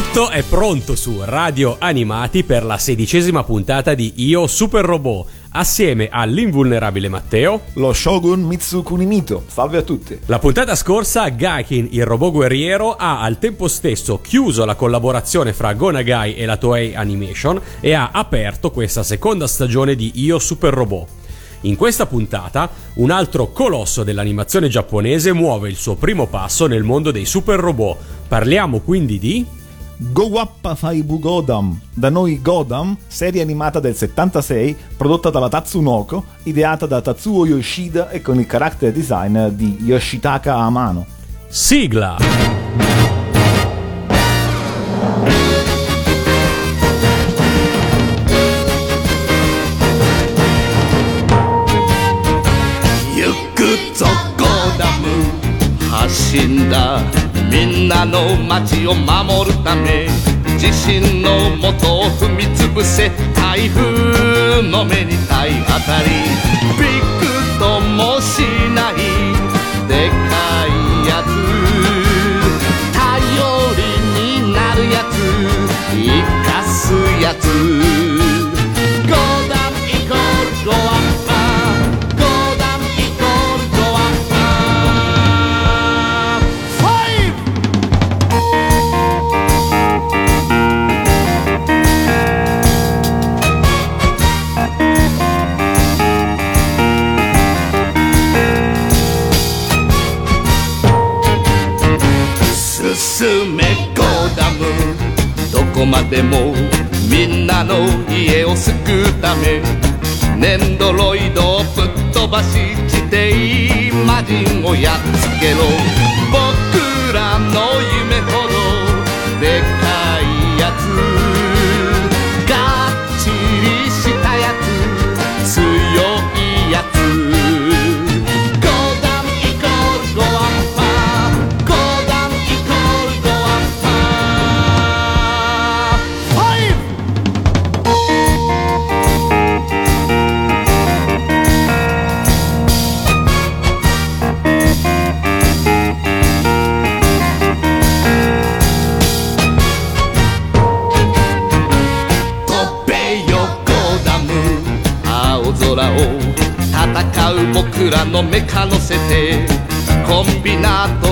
Tutto è pronto su Radio Animati per la sedicesima puntata di Io Super Robot, assieme all'invulnerabile Matteo. Lo Shogun Mitsu Kunimito. Salve a tutti. La puntata scorsa Gaikin, il robot guerriero, ha al tempo stesso chiuso la collaborazione fra Gonagai e la Toei Animation e ha aperto questa seconda stagione di Io Super Robot. In questa puntata, un altro colosso dell'animazione giapponese muove il suo primo passo nel mondo dei super robot. Parliamo quindi di Go Gowappa Faibu Godam, da noi Godam, serie animata del 76 prodotta dalla Tatsunoko, ideata da Tatsuo Yoshida e con il character design di Yoshitaka Amano. Sigla! Yuku to Godamu, Hashinda みんなの街を守るため地震の元を踏みつぶせ。台風の目に体当たり。びくともしない。こまでもみんなの家を救うため粘土ロイドをぶっ飛ばし地底魔人をやっつけろ。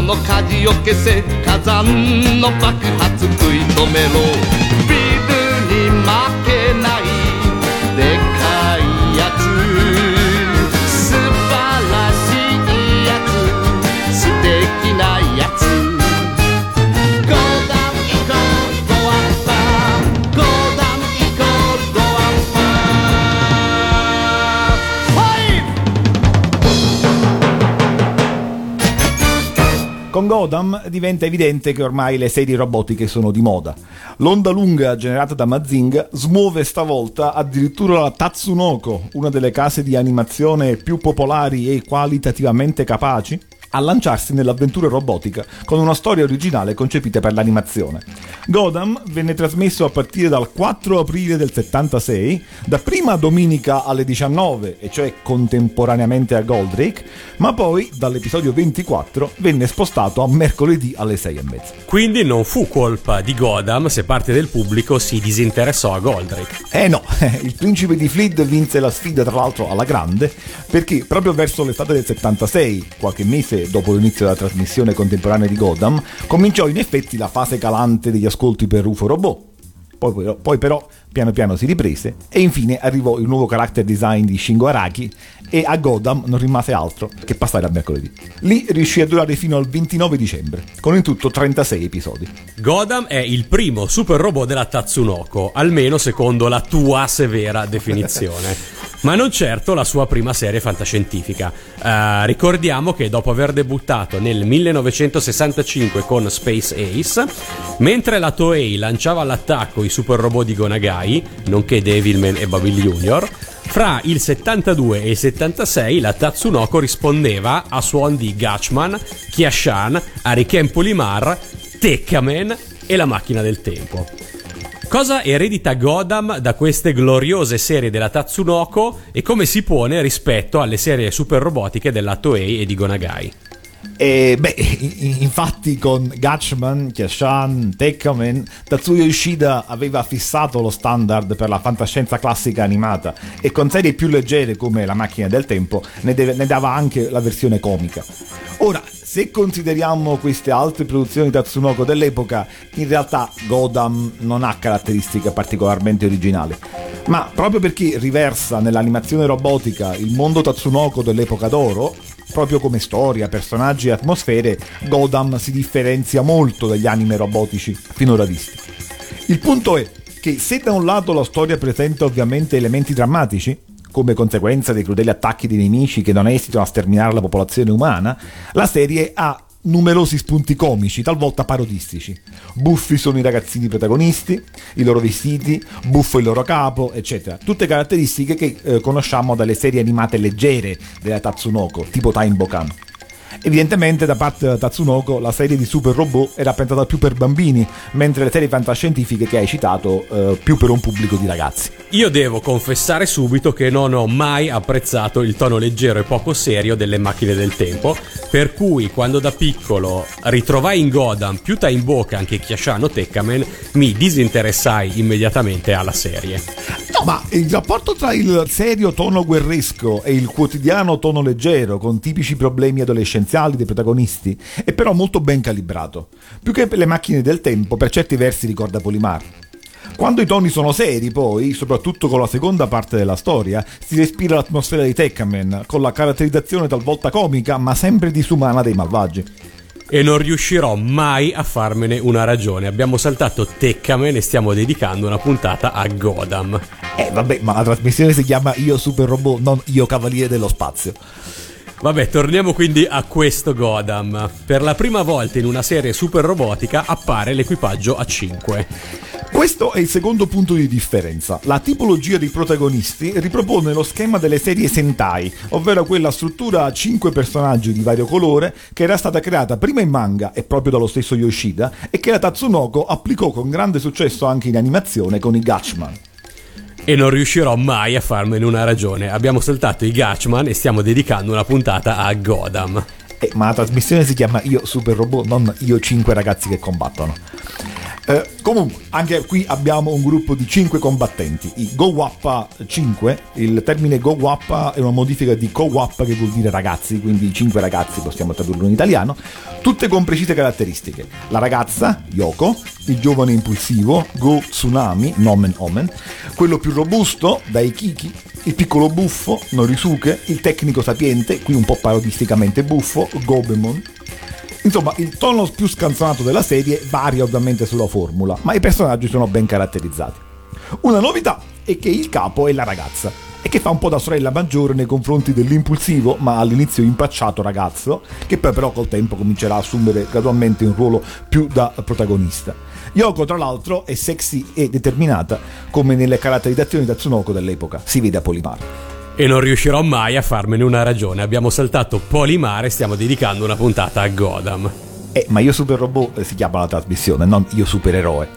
の火事を消せ。火山の爆発食い止めろ。Con Godam diventa evidente che ormai le serie robotiche sono di moda. L'onda lunga generata da Mazinga smuove stavolta addirittura la Tatsunoko, una delle case di animazione più popolari e qualitativamente capaci, a lanciarsi nell'avventura robotica con una storia originale concepita per l'animazione. Godam venne trasmesso a partire dal 4 aprile del 76, dapprima domenica alle 19, e cioè contemporaneamente a Goldrake, ma poi dall'episodio 24 venne spostato a mercoledì alle 6 e mezza. Quindi non fu colpa di Godam se parte del pubblico si disinteressò a Goldrake. Eh no, il principe di Fleet vinse la sfida tra l'altro alla grande, perché proprio verso l'estate del 76, qualche mese mese dopo l'inizio della trasmissione contemporanea di Godam, cominciò in effetti la fase calante degli ascolti per UFO Robot. Poi, poi, però piano piano si riprese e infine arrivò il nuovo character design di Shingo Araki e a Godam non rimase altro che passare a mercoledì. Lì riuscì a durare fino al 29 dicembre, con in tutto 36 episodi. Godam è il primo super robot della Tatsunoko, almeno secondo la tua severa definizione. ma non certo la sua prima serie fantascientifica. Uh, ricordiamo che dopo aver debuttato nel 1965 con Space Ace, mentre la Toei lanciava all'attacco i super robot di Gonagai, nonché Devilman e Babil Jr., fra il 72 e il 76 la Tatsunoko rispondeva a suon di Gatchman, Kiashan, Ariken Polimar, Tekkamen e la macchina del tempo. Cosa eredita Godam da queste gloriose serie della Tatsunoko e come si pone rispetto alle serie super robotiche della Toei e di Gonagai? E beh, infatti con Gatchman, Kiashan, Tekkamen, Tatsuya Ishida aveva fissato lo standard per la fantascienza classica animata e con serie più leggere come La macchina del tempo ne, deve, ne dava anche la versione comica. Ora, se consideriamo queste altre produzioni Tatsunoko dell'epoca, in realtà Godam non ha caratteristiche particolarmente originali. Ma proprio perché riversa nell'animazione robotica il mondo Tatsunoko dell'epoca d'oro, proprio come storia, personaggi e atmosfere, Godam si differenzia molto dagli anime robotici finora visti. Il punto è che se da un lato la storia presenta ovviamente elementi drammatici, come conseguenza dei crudeli attacchi dei nemici che non esitano a sterminare la popolazione umana, la serie ha numerosi spunti comici, talvolta parodistici. Buffi sono i ragazzini protagonisti, i loro vestiti, buffo il loro capo, eccetera. Tutte caratteristiche che eh, conosciamo dalle serie animate leggere della Tatsunoko, tipo Time Bokan. Evidentemente da parte di Tatsunoko la serie di super robot era pensata più per bambini, mentre le serie fantascientifiche che hai citato eh, più per un pubblico di ragazzi. Io devo confessare subito che non ho mai apprezzato il tono leggero e poco serio delle macchine del tempo, per cui quando da piccolo ritrovai in Godam più Time Bokan che Chiasciano Tekkamen, mi disinteressai immediatamente alla serie. No, ma il rapporto tra il serio tono guerresco e il quotidiano tono leggero, con tipici problemi adolescenziali dei protagonisti, è però molto ben calibrato. Più che per le macchine del tempo, per certi versi ricorda Polimar. Quando i toni sono seri, poi, soprattutto con la seconda parte della storia, si respira l'atmosfera di Tekkamen, con la caratterizzazione talvolta comica, ma sempre disumana dei malvagi e non riuscirò mai a farmene una ragione. Abbiamo saltato Tekkamen e stiamo dedicando una puntata a Godam. Eh vabbè, ma la trasmissione si chiama Io Super Robot, non Io Cavaliere dello Spazio. Vabbè, torniamo quindi a questo Godam. Per la prima volta in una serie super robotica appare l'equipaggio a 5. Questo è il secondo punto di differenza. La tipologia dei protagonisti ripropone lo schema delle serie Sentai, ovvero quella struttura a 5 personaggi di vario colore che era stata creata prima in manga e proprio dallo stesso Yoshida e che la Tatsunoko applicò con grande successo anche in animazione con i Gatchman e non riuscirò mai a farmene una ragione. Abbiamo saltato i Gatchman e stiamo dedicando una puntata a Godam. Eh, ma la trasmissione si chiama Io Super Robot, non Io 5 ragazzi che combattono. Eh, comunque, anche qui abbiamo un gruppo di 5 combattenti, i GoWappa 5, il termine GoWappa è una modifica di GoWappa che vuol dire ragazzi, quindi 5 ragazzi possiamo tradurlo in italiano, tutte con precise caratteristiche. La ragazza, Yoko, il giovane impulsivo, Go Tsunami, nomen omen, quello più robusto, Daikiki, il piccolo buffo, Norisuke, il tecnico sapiente, qui un po' parodisticamente buffo, Gobemon, Insomma, il tono più scanzonato della serie varia ovviamente sulla formula, ma i personaggi sono ben caratterizzati. Una novità è che il capo è la ragazza e che fa un po' da sorella maggiore nei confronti dell'impulsivo, ma all'inizio impacciato ragazzo, che poi però col tempo comincerà a assumere gradualmente un ruolo più da protagonista. Yoko, tra l'altro, è sexy e determinata, come nelle caratterizzazioni da Tsunoko dell'epoca, si vede a Polimar e non riuscirò mai a farmene una ragione. Abbiamo saltato Polimare e stiamo dedicando una puntata a Godam. Eh, ma io super robot eh, si chiama la trasmissione, non io supereroe.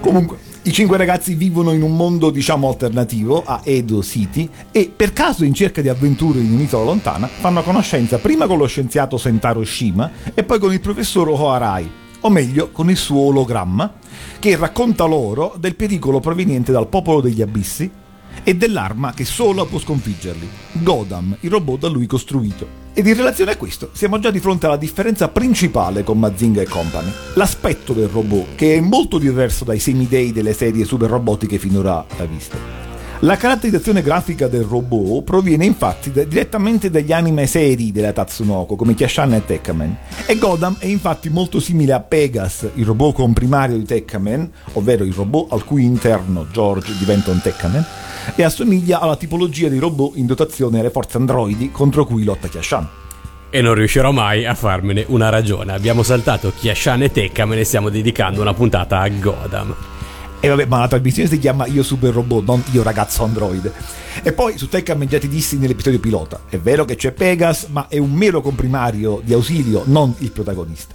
Comunque, i cinque ragazzi vivono in un mondo, diciamo, alternativo a Edo City e per caso in cerca di avventure in un'isola lontana fanno conoscenza prima con lo scienziato Sentaro Shima e poi con il professor Hoarai, o meglio con il suo ologramma, che racconta loro del pericolo proveniente dal popolo degli abissi e dell'arma che sola può sconfiggerli, Godam, il robot da lui costruito. Ed in relazione a questo siamo già di fronte alla differenza principale con Mazinga e Company, l'aspetto del robot, che è molto diverso dai semidei delle serie super robotiche finora viste. La caratterizzazione grafica del robot proviene infatti da, direttamente dagli anime seri della Tatsunoko, come Kyashan e Tekkaman, e Godam è infatti molto simile a Pegas, il robot comprimario di Tekkaman, ovvero il robot al cui interno George diventa un Tekkaman, e assomiglia alla tipologia di robot in dotazione alle forze androidi contro cui lotta Kyashan. E non riuscirò mai a farmene una ragione. Abbiamo saltato Kyashan e Tekkaman e stiamo dedicando una puntata a Godam. E vabbè, ma la trasmissione si chiama Io Super Robot, non Io Ragazzo Android. E poi su Tekken già ti dissi nell'episodio pilota. È vero che c'è Pegas, ma è un mero comprimario di ausilio, non il protagonista.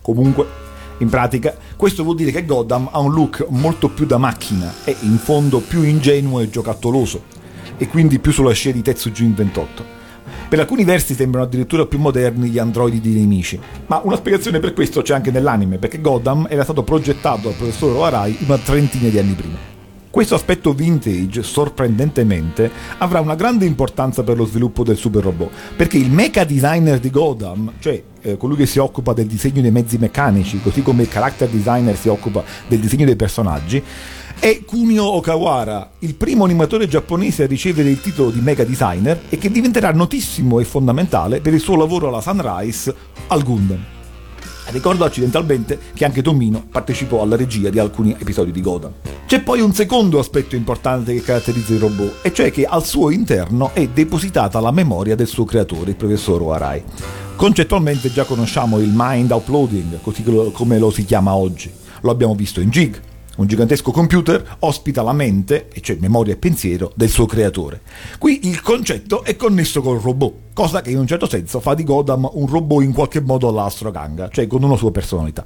Comunque, in pratica, questo vuol dire che Gotham ha un look molto più da macchina e in fondo più ingenuo e giocattoloso, e quindi più sulla scia di Tetsujin 28. Per alcuni versi sembrano addirittura più moderni gli androidi dei nemici, ma una spiegazione per questo c'è anche nell'anime, perché Gotham era stato progettato dal professor Oarai una trentina di anni prima. Questo aspetto vintage, sorprendentemente, avrà una grande importanza per lo sviluppo del super robot, perché il mecha designer di Gotham, cioè eh, colui che si occupa del disegno dei mezzi meccanici, così come il character designer si occupa del disegno dei personaggi, è Kunio Okawara, il primo animatore giapponese a ricevere il titolo di mega designer e che diventerà notissimo e fondamentale per il suo lavoro alla Sunrise al Gundam. Ricordo accidentalmente che anche Tomino partecipò alla regia di alcuni episodi di Goda. C'è poi un secondo aspetto importante che caratterizza il robot, e cioè che al suo interno è depositata la memoria del suo creatore, il professor Oarai. Concettualmente già conosciamo il mind uploading, così come lo si chiama oggi. Lo abbiamo visto in Jig, un gigantesco computer ospita la mente, cioè memoria e pensiero, del suo creatore. Qui il concetto è connesso col robot, cosa che in un certo senso fa di Godam un robot in qualche modo all'Astro Ganga, cioè con una sua personalità.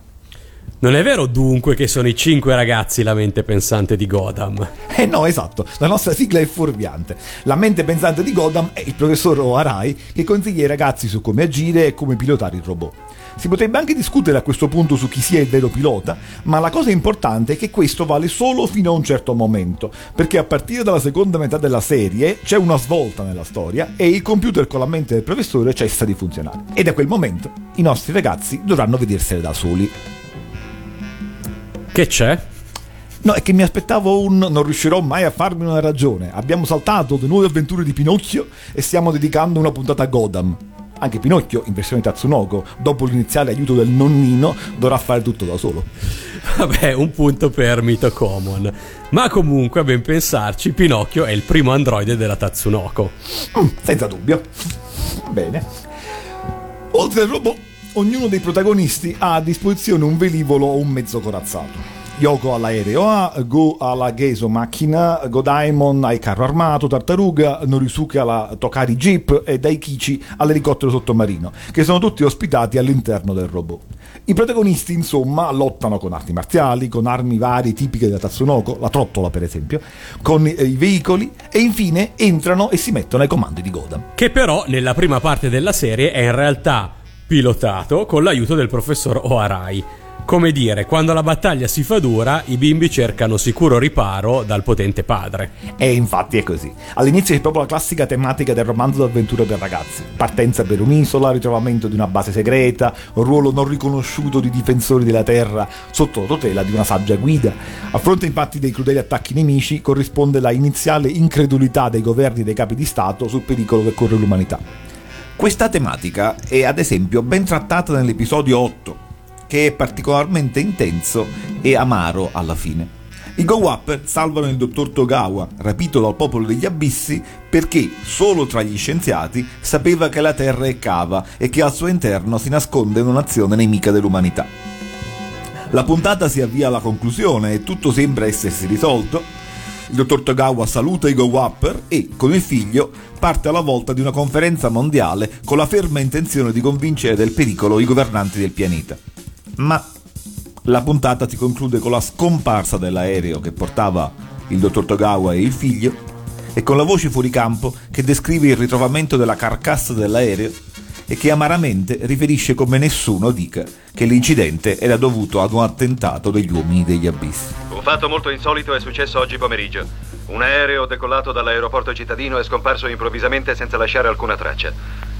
Non è vero dunque che sono i cinque ragazzi la mente pensante di Godam? Eh no, esatto, la nostra sigla è fuorviante. La mente pensante di Godam è il professor Oarai che consiglia ai ragazzi su come agire e come pilotare il robot. Si potrebbe anche discutere a questo punto su chi sia il vero pilota, ma la cosa importante è che questo vale solo fino a un certo momento, perché a partire dalla seconda metà della serie c'è una svolta nella storia e il computer con la mente del professore cessa di funzionare. E da quel momento i nostri ragazzi dovranno vedersene da soli. Che c'è? No, è che mi aspettavo un non riuscirò mai a farmi una ragione. Abbiamo saltato le nuove avventure di Pinocchio e stiamo dedicando una puntata a Godam. Anche Pinocchio, in versione Tatsunoko, dopo l'iniziale aiuto del nonnino, dovrà fare tutto da solo. Vabbè, un punto per Mito Common. Ma comunque, a ben pensarci, Pinocchio è il primo androide della Tatsunoko. Mm, senza dubbio. Bene. Oltre al robot, ognuno dei protagonisti ha a disposizione un velivolo o un mezzo corazzato. Yoko all'aereo A, Go alla Geso macchina, Godaimon al carro armato, Tartaruga, Norisuke alla Tokari Jeep e Daikichi all'elicottero sottomarino, che sono tutti ospitati all'interno del robot. I protagonisti, insomma, lottano con arti marziali, con armi varie tipiche della Tatsunoko, la trottola per esempio, con i veicoli e infine entrano e si mettono ai comandi di Godam. Che però nella prima parte della serie è in realtà pilotato con l'aiuto del professor Oarai come dire, quando la battaglia si fa dura, i bimbi cercano sicuro riparo dal potente padre. E infatti è così. All'inizio è proprio la classica tematica del romanzo d'avventura per ragazzi. Partenza per un'isola, ritrovamento di una base segreta, ruolo non riconosciuto di difensori della terra sotto la tutela di una saggia guida. A fronte infatti dei crudeli attacchi nemici corrisponde la iniziale incredulità dei governi e dei capi di Stato sul pericolo che corre l'umanità. Questa tematica è ad esempio ben trattata nell'episodio 8 che è particolarmente intenso e amaro alla fine. I Go-Wapper salvano il dottor Togawa, rapito dal popolo degli abissi, perché solo tra gli scienziati sapeva che la Terra è cava e che al suo interno si nasconde un'azione nemica dell'umanità. La puntata si avvia alla conclusione e tutto sembra essersi risolto. Il dottor Togawa saluta i Go-Wapper e, con il figlio, parte alla volta di una conferenza mondiale con la ferma intenzione di convincere del pericolo i governanti del pianeta ma la puntata si conclude con la scomparsa dell'aereo che portava il dottor Togawa e il figlio e con la voce fuori campo che descrive il ritrovamento della carcassa dell'aereo e che amaramente riferisce come nessuno dica che l'incidente era dovuto ad un attentato degli uomini degli abissi. Un fatto molto insolito è successo oggi pomeriggio. Un aereo decollato dall'aeroporto cittadino è scomparso improvvisamente senza lasciare alcuna traccia.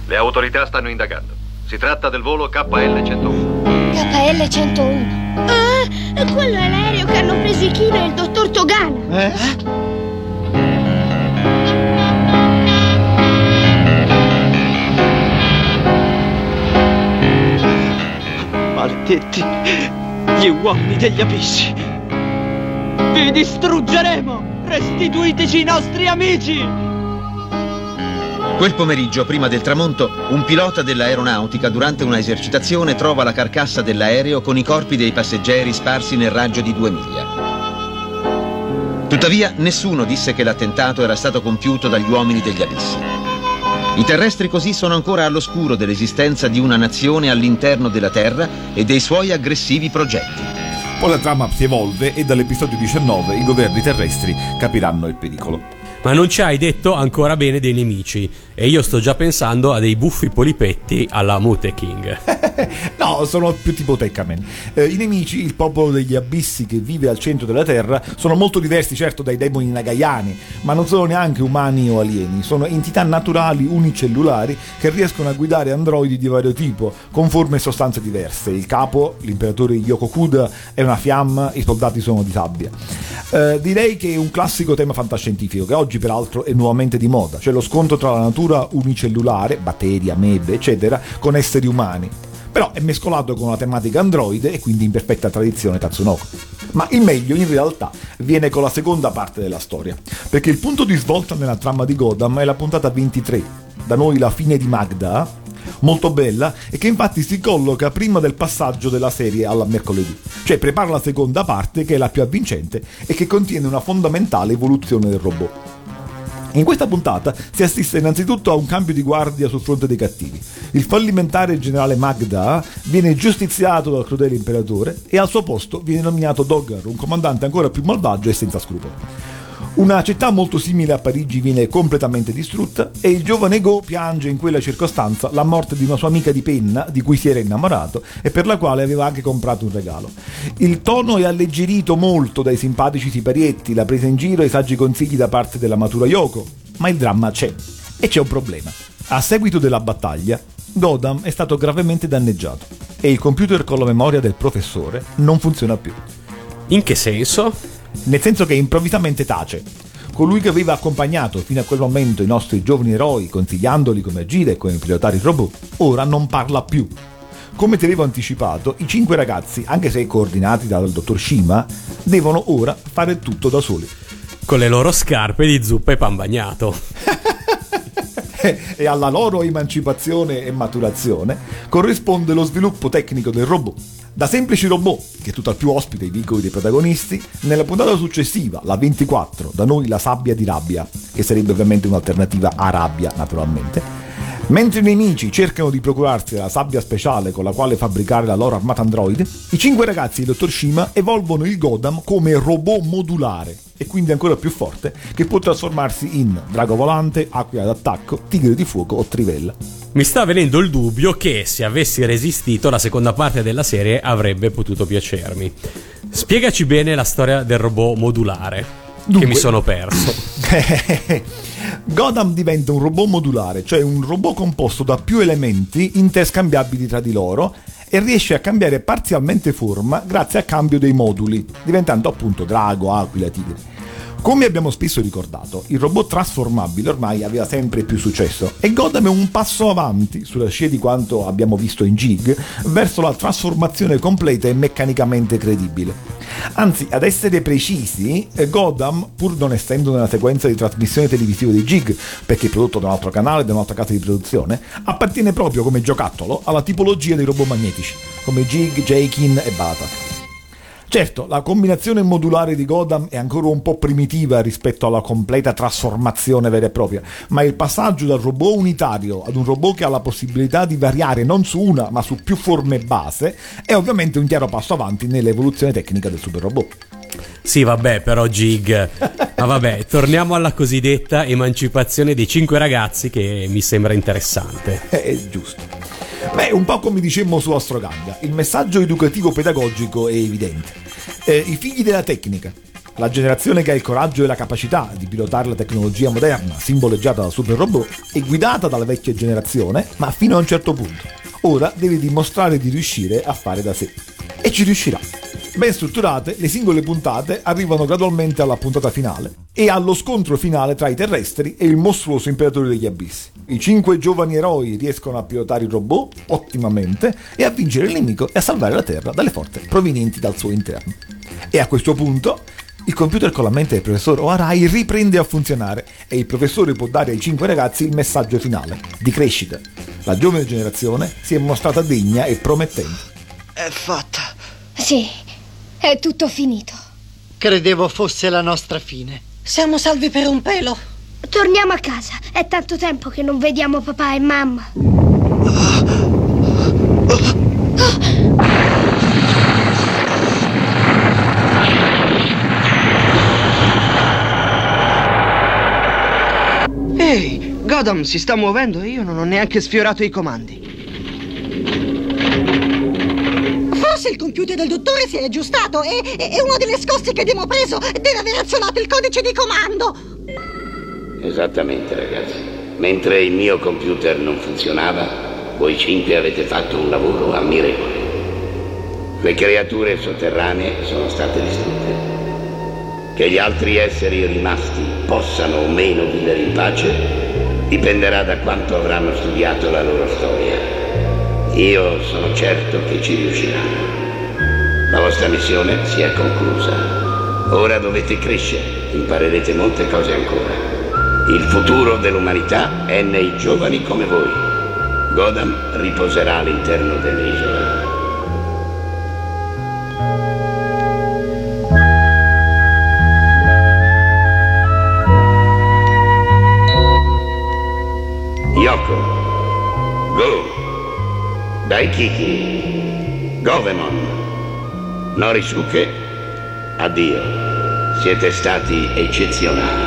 Le autorità stanno indagando. Si tratta del volo KL-101. KL-101. Ah, quello è l'aereo che hanno preso i Kino e il dottor Togana. Eh? Maledetti, gli uomini degli abissi. Vi distruggeremo! Restituiteci i nostri amici! Quel pomeriggio, prima del tramonto, un pilota dell'aeronautica durante una esercitazione trova la carcassa dell'aereo con i corpi dei passeggeri sparsi nel raggio di due miglia. Tuttavia, nessuno disse che l'attentato era stato compiuto dagli uomini degli abissi. I terrestri così sono ancora all'oscuro dell'esistenza di una nazione all'interno della Terra e dei suoi aggressivi progetti. Poi la trama si evolve e dall'episodio 19 i governi terrestri capiranno il pericolo. Ma non ci hai detto ancora bene dei nemici. E io sto già pensando a dei buffi polipetti alla Mute King. no, sono più tipo Tekkamen. Eh, I nemici, il popolo degli abissi che vive al centro della Terra, sono molto diversi certo dai demoni nagayani, ma non sono neanche umani o alieni, sono entità naturali unicellulari che riescono a guidare androidi di vario tipo, con forme e sostanze diverse. Il capo, l'imperatore Yokokuda, è una fiamma, i soldati sono di sabbia. Eh, direi che è un classico tema fantascientifico che oggi peraltro è nuovamente di moda, cioè lo scontro tra la natura unicellulare, batteri, amebe, eccetera, con esseri umani. Però è mescolato con una tematica androide e quindi in perfetta tradizione Tatsunoko. Ma il meglio in realtà viene con la seconda parte della storia, perché il punto di svolta nella trama di Godam è la puntata 23, da noi la fine di Magda, molto bella e che infatti si colloca prima del passaggio della serie alla mercoledì, cioè prepara la seconda parte che è la più avvincente e che contiene una fondamentale evoluzione del robot. In questa puntata si assiste innanzitutto a un cambio di guardia sul fronte dei cattivi. Il fallimentare generale Magda viene giustiziato dal crudele imperatore e al suo posto viene nominato Doggar, un comandante ancora più malvagio e senza scrupoli. Una città molto simile a Parigi viene completamente distrutta e il giovane Go piange in quella circostanza la morte di una sua amica di penna di cui si era innamorato e per la quale aveva anche comprato un regalo. Il tono è alleggerito molto dai simpatici siparietti, la presa in giro e i saggi consigli da parte della matura Yoko, ma il dramma c'è e c'è un problema. A seguito della battaglia, Godam è stato gravemente danneggiato e il computer con la memoria del professore non funziona più. In che senso? Nel senso che improvvisamente tace. Colui che aveva accompagnato fino a quel momento i nostri giovani eroi, consigliandoli come agire e come pilotare il robot, ora non parla più. Come ti avevo anticipato, i cinque ragazzi, anche se coordinati dal dottor Shima, devono ora fare tutto da soli. Con le loro scarpe di zuppa e pan bagnato. e alla loro emancipazione e maturazione corrisponde lo sviluppo tecnico del robot. Da semplici robot, che tutt'al più ospita i vicoli dei protagonisti, nella puntata successiva, la 24, da noi la sabbia di rabbia, che sarebbe ovviamente un'alternativa a rabbia, naturalmente, Mentre i nemici cercano di procurarsi la sabbia speciale con la quale fabbricare la loro armata androide, i cinque ragazzi del dottor Shima evolvono il Godam come robot modulare e quindi ancora più forte che può trasformarsi in drago volante, aquila d'attacco, tigre di fuoco o trivella. Mi sta venendo il dubbio che se avessi resistito la seconda parte della serie avrebbe potuto piacermi. Spiegaci bene la storia del robot modulare. Dunque- che mi sono perso. Godam diventa un robot modulare, cioè un robot composto da più elementi interscambiabili tra di loro e riesce a cambiare parzialmente forma grazie al cambio dei moduli, diventando appunto drago, aquila, tigre. Come abbiamo spesso ricordato, il robot trasformabile ormai aveva sempre più successo e Godam è un passo avanti sulla scia di quanto abbiamo visto in Jig verso la trasformazione completa e meccanicamente credibile. Anzi, ad essere precisi, Godam, pur non essendo nella sequenza di trasmissione televisiva di Jig, perché è prodotto da un altro canale, da un'altra casa di produzione, appartiene proprio come giocattolo alla tipologia dei robot magnetici, come Jig, Jakin e Batak. Certo, la combinazione modulare di Godam è ancora un po' primitiva rispetto alla completa trasformazione vera e propria, ma il passaggio dal robot unitario ad un robot che ha la possibilità di variare non su una ma su più forme base è ovviamente un chiaro passo avanti nell'evoluzione tecnica del super robot. Sì, vabbè, però Gig. Ma vabbè, torniamo alla cosiddetta emancipazione dei cinque ragazzi che mi sembra interessante. È giusto. Beh, un po' come dicemmo su Astroganga, il messaggio educativo pedagogico è evidente. Eh, I figli della tecnica, la generazione che ha il coraggio e la capacità di pilotare la tecnologia moderna, simboleggiata da super robot, è guidata dalla vecchia generazione, ma fino a un certo punto. Ora deve dimostrare di riuscire a fare da sé. E ci riuscirà. Ben strutturate, le singole puntate arrivano gradualmente alla puntata finale e allo scontro finale tra i terrestri e il mostruoso imperatore degli abissi. I cinque giovani eroi riescono a pilotare il robot ottimamente e a vincere il nemico e a salvare la Terra dalle forze provenienti dal suo interno. E a questo punto il computer con la mente del professor Oarai riprende a funzionare e il professore può dare ai cinque ragazzi il messaggio finale di crescita. La giovane generazione si è mostrata degna e promettente. È fatta. Sì, è tutto finito. Credevo fosse la nostra fine. Siamo salvi per un pelo. Torniamo a casa. È tanto tempo che non vediamo papà e mamma. Ehi, Godam si sta muovendo e io non ho neanche sfiorato i comandi. Forse il computer del dottore si è aggiustato e, e- e una delle scosse che abbiamo preso deve aver azionato il codice di comando. Esattamente, ragazzi. Mentre il mio computer non funzionava, voi cinque avete fatto un lavoro ammirevole. Le creature sotterranee sono state distrutte. Che gli altri esseri rimasti possano o meno vivere in pace dipenderà da quanto avranno studiato la loro storia. Io sono certo che ci riusciranno. La vostra missione si è conclusa. Ora dovete crescere, imparerete molte cose ancora. Il futuro dell'umanità è nei giovani come voi. Godam riposerà all'interno dell'isola. Yoko, Go, Daikiki, Govemon, Norisuke, addio. Siete stati eccezionali.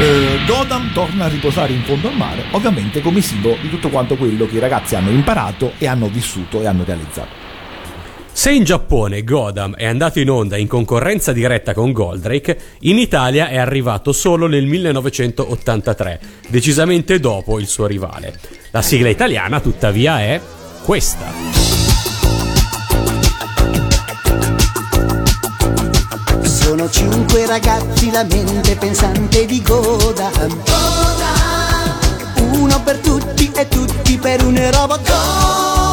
Eh, Godam torna a riposare in fondo al mare, ovviamente come simbolo di tutto quanto quello che i ragazzi hanno imparato e hanno vissuto e hanno realizzato. Se in Giappone Godam è andato in onda in concorrenza diretta con Goldrake, in Italia è arrivato solo nel 1983, decisamente dopo il suo rivale. La sigla italiana, tuttavia, è questa. Sono cinque ragazzi, la mente pensante di Godam. Uno per tutti e tutti per un robot. Godam.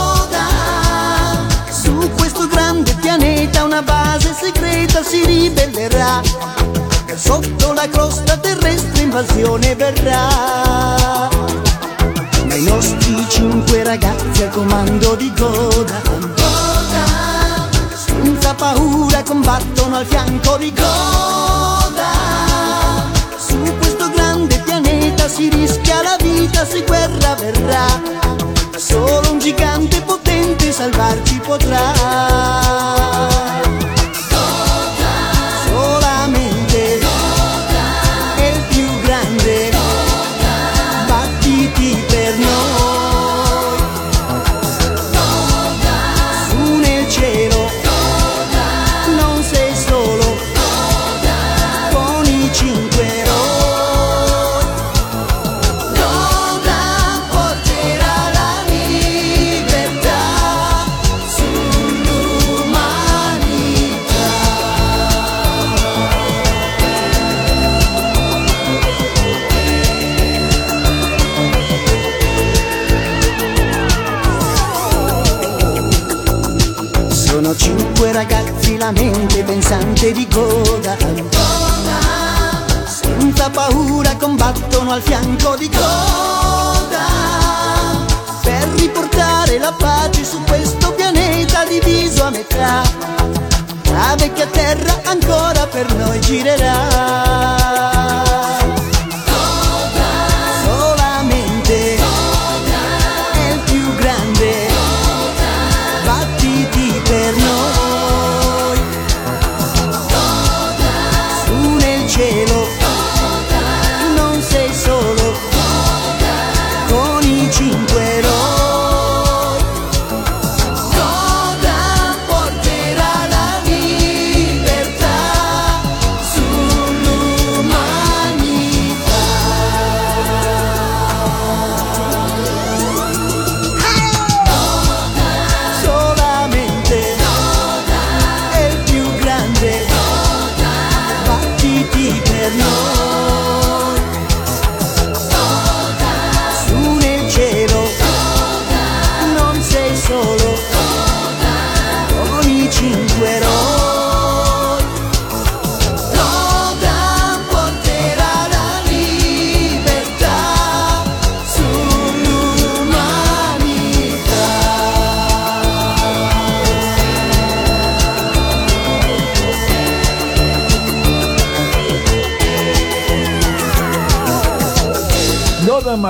Su questo grande pianeta una base segreta si ribellerà. Sotto la crosta terrestre invasione verrà. Ma i nostri cinque ragazzi al comando di Godam. Senza paura combattono al fianco di Goda Su questo grande pianeta si rischia la vita se guerra verrà salvarci potrà mente pensante di coda. Senza paura combattono al fianco di coda. Per riportare la pace su questo pianeta diviso a metà. La vecchia terra ancora per noi girerà.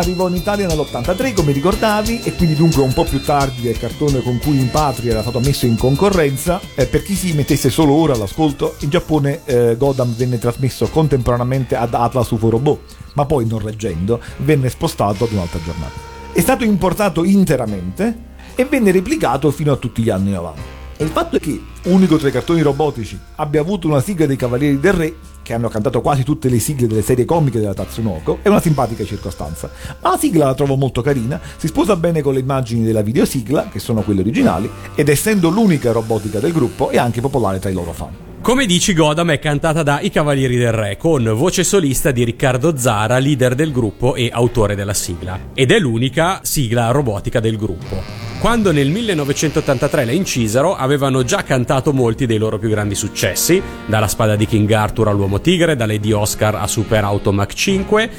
Arrivò in Italia nell'83, come ricordavi, e quindi dunque un po' più tardi del cartone con cui in patria era stato messo in concorrenza. Eh, per chi si mettesse solo ora all'ascolto, in Giappone eh, Godam venne trasmesso contemporaneamente ad Atlas UFO Robot, ma poi, non reggendo, venne spostato ad un'altra giornata. È stato importato interamente e venne replicato fino a tutti gli anni 90. E il fatto è che, unico tra i cartoni robotici, abbia avuto una sigla dei Cavalieri del Re, che hanno cantato quasi tutte le sigle delle serie comiche della Tatsunoko, è una simpatica circostanza. Ma la sigla la trovo molto carina, si sposa bene con le immagini della videosigla, che sono quelle originali, ed essendo l'unica robotica del gruppo, è anche popolare tra i loro fan. Come dici, Godam è cantata da I Cavalieri del Re, con voce solista di Riccardo Zara, leader del gruppo e autore della sigla. Ed è l'unica sigla robotica del gruppo. Quando nel 1983 la incisero, avevano già cantato molti dei loro più grandi successi, dalla spada di King Arthur all'Uomo Tigre, da Lady Oscar a Super Auto Mach 5,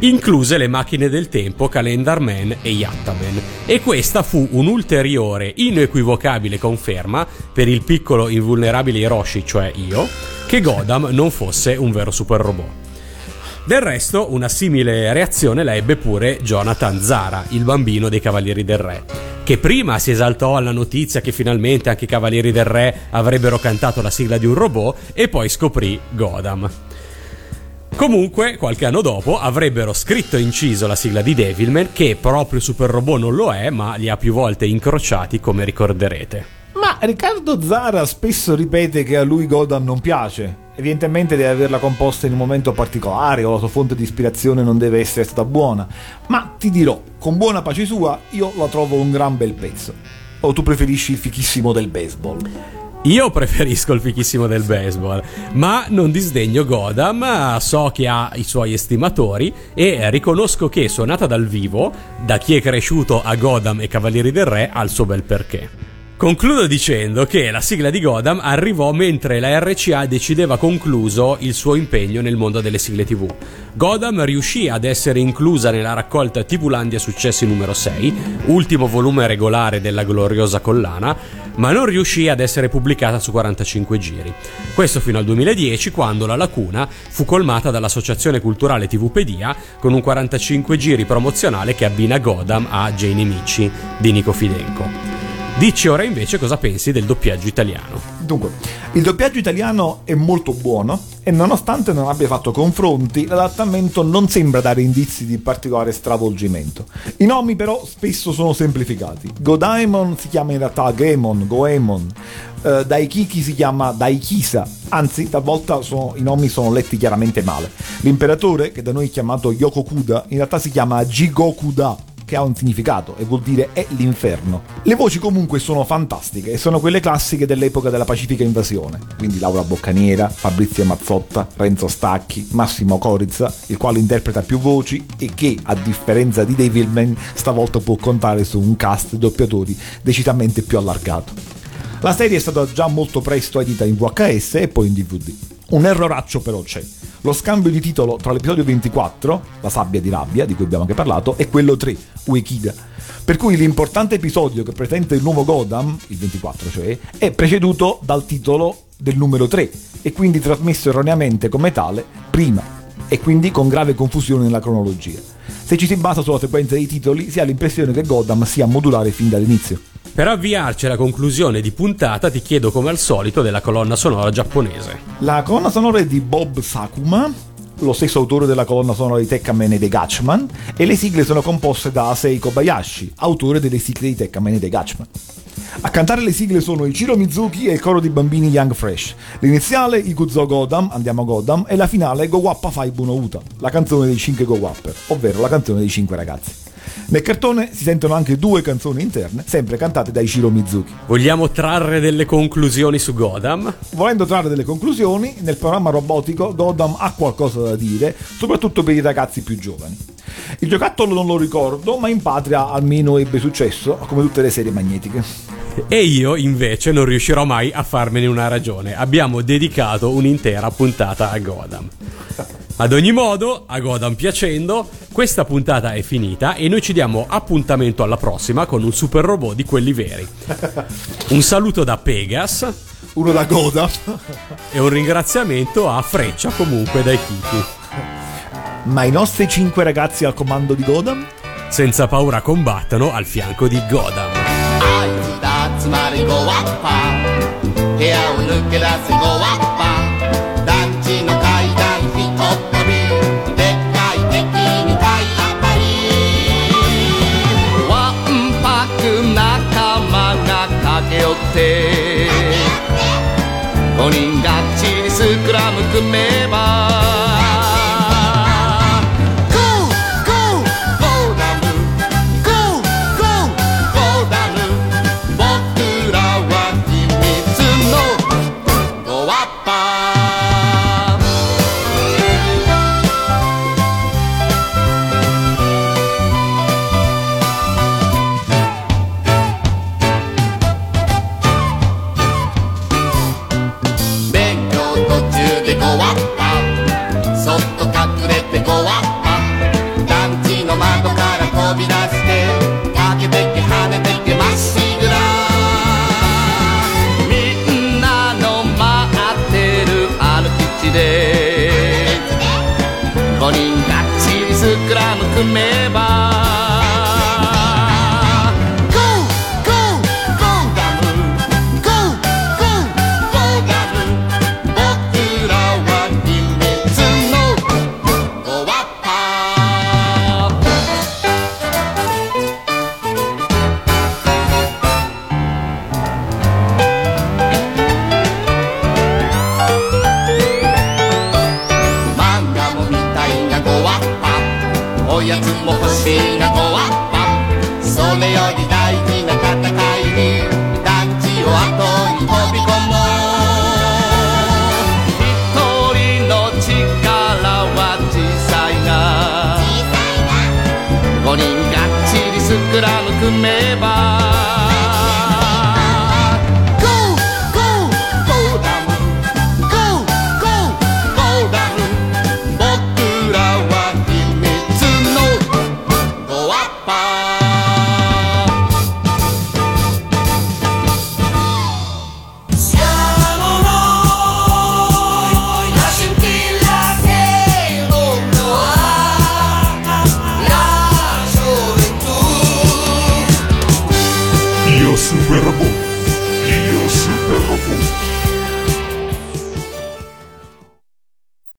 incluse le macchine del tempo Calendar Man e Yattaman. E questa fu un'ulteriore, inequivocabile conferma per il piccolo invulnerabile Hiroshi, cioè io, che Godam non fosse un vero super robot. Del resto, una simile reazione la ebbe pure Jonathan Zara, il bambino dei Cavalieri del Re, che prima si esaltò alla notizia che finalmente anche i Cavalieri del Re avrebbero cantato la sigla di un robot e poi scoprì Godam. Comunque, qualche anno dopo, avrebbero scritto e inciso la sigla di Devilman, che proprio Super Robot non lo è, ma li ha più volte incrociati, come ricorderete. Ma Riccardo Zara spesso ripete che a lui Godam non piace. Evidentemente deve averla composta in un momento particolare o la sua fonte di ispirazione non deve essere stata buona. Ma ti dirò, con buona pace sua, io la trovo un gran bel pezzo. O tu preferisci il fichissimo del baseball? Io preferisco il fichissimo del baseball, ma non disdegno Godam, so che ha i suoi estimatori e riconosco che suonata dal vivo, da chi è cresciuto a Godam e Cavalieri del Re, ha il suo bel perché. Concludo dicendo che la sigla di Godam arrivò mentre la RCA decideva concluso il suo impegno nel mondo delle sigle TV. Godam riuscì ad essere inclusa nella raccolta TVlandia Successi numero 6, ultimo volume regolare della gloriosa collana, ma non riuscì ad essere pubblicata su 45 giri. Questo fino al 2010, quando la lacuna fu colmata dall'Associazione Culturale TVpedia con un 45 giri promozionale che abbina Godam a Jane Mici di Nico Fidenco. Dici ora invece cosa pensi del doppiaggio italiano. Dunque, il doppiaggio italiano è molto buono e nonostante non abbia fatto confronti, l'adattamento non sembra dare indizi di particolare stravolgimento. I nomi però spesso sono semplificati. Godaemon si chiama in realtà Gemon, Goemon, uh, Daikiki si chiama Daikisa, anzi talvolta sono, i nomi sono letti chiaramente male. L'imperatore, che da noi è chiamato Yokokuda, in realtà si chiama Jigokuda che ha un significato e vuol dire è l'inferno. Le voci comunque sono fantastiche e sono quelle classiche dell'epoca della pacifica invasione, quindi Laura Boccaniera, Fabrizio Mazzotta, Renzo Stacchi, Massimo Corizza, il quale interpreta più voci e che, a differenza di Devilman, stavolta può contare su un cast doppiatori decisamente più allargato. La serie è stata già molto presto edita in VHS e poi in DVD. Un erroraccio però c'è. Lo scambio di titolo tra l'episodio 24, La sabbia di rabbia, di cui abbiamo anche parlato, e quello 3, Uekida. Per cui l'importante episodio che presenta il nuovo Godam, il 24 cioè, è preceduto dal titolo del numero 3 e quindi trasmesso erroneamente come tale prima e quindi con grave confusione nella cronologia. Se ci si basa sulla sequenza dei titoli si ha l'impressione che Godam sia modulare fin dall'inizio. Per avviarci alla conclusione di puntata ti chiedo come al solito della colonna sonora giapponese. La colonna sonora è di Bob Sakuma, lo stesso autore della colonna sonora di Tekkaman e The Gatchman, e le sigle sono composte da Asei Kobayashi, autore delle sigle di Tekkaman e The Gatchman. A cantare le sigle sono Ichiro Mizuki e il coro di bambini Young Fresh. L'iniziale Ikuzo Godam, Andiamo Godam, e la finale Go Wappa Faibu no Uta, la canzone dei 5 Go Wapper, ovvero la canzone dei 5 ragazzi. Nel cartone si sentono anche due canzoni interne, sempre cantate da Ishiro Mizuki. Vogliamo trarre delle conclusioni su Godam? Volendo trarre delle conclusioni, nel programma robotico Godam ha qualcosa da dire, soprattutto per i ragazzi più giovani. Il giocattolo non lo ricordo, ma in patria almeno ebbe successo, come tutte le serie magnetiche. E io invece non riuscirò mai a farmene una ragione. Abbiamo dedicato un'intera puntata a Godam. Ad ogni modo, a Godan piacendo, questa puntata è finita e noi ci diamo appuntamento alla prossima con un super robot di quelli veri. Un saluto da Pegas. Uno da Godan. E un ringraziamento a Freccia comunque dai Kiki. Ma i nostri cinque ragazzi al comando di Godan? Senza paura combattono al fianco di Godan. I te。五人がっちりスクラム組め。that I look a maybe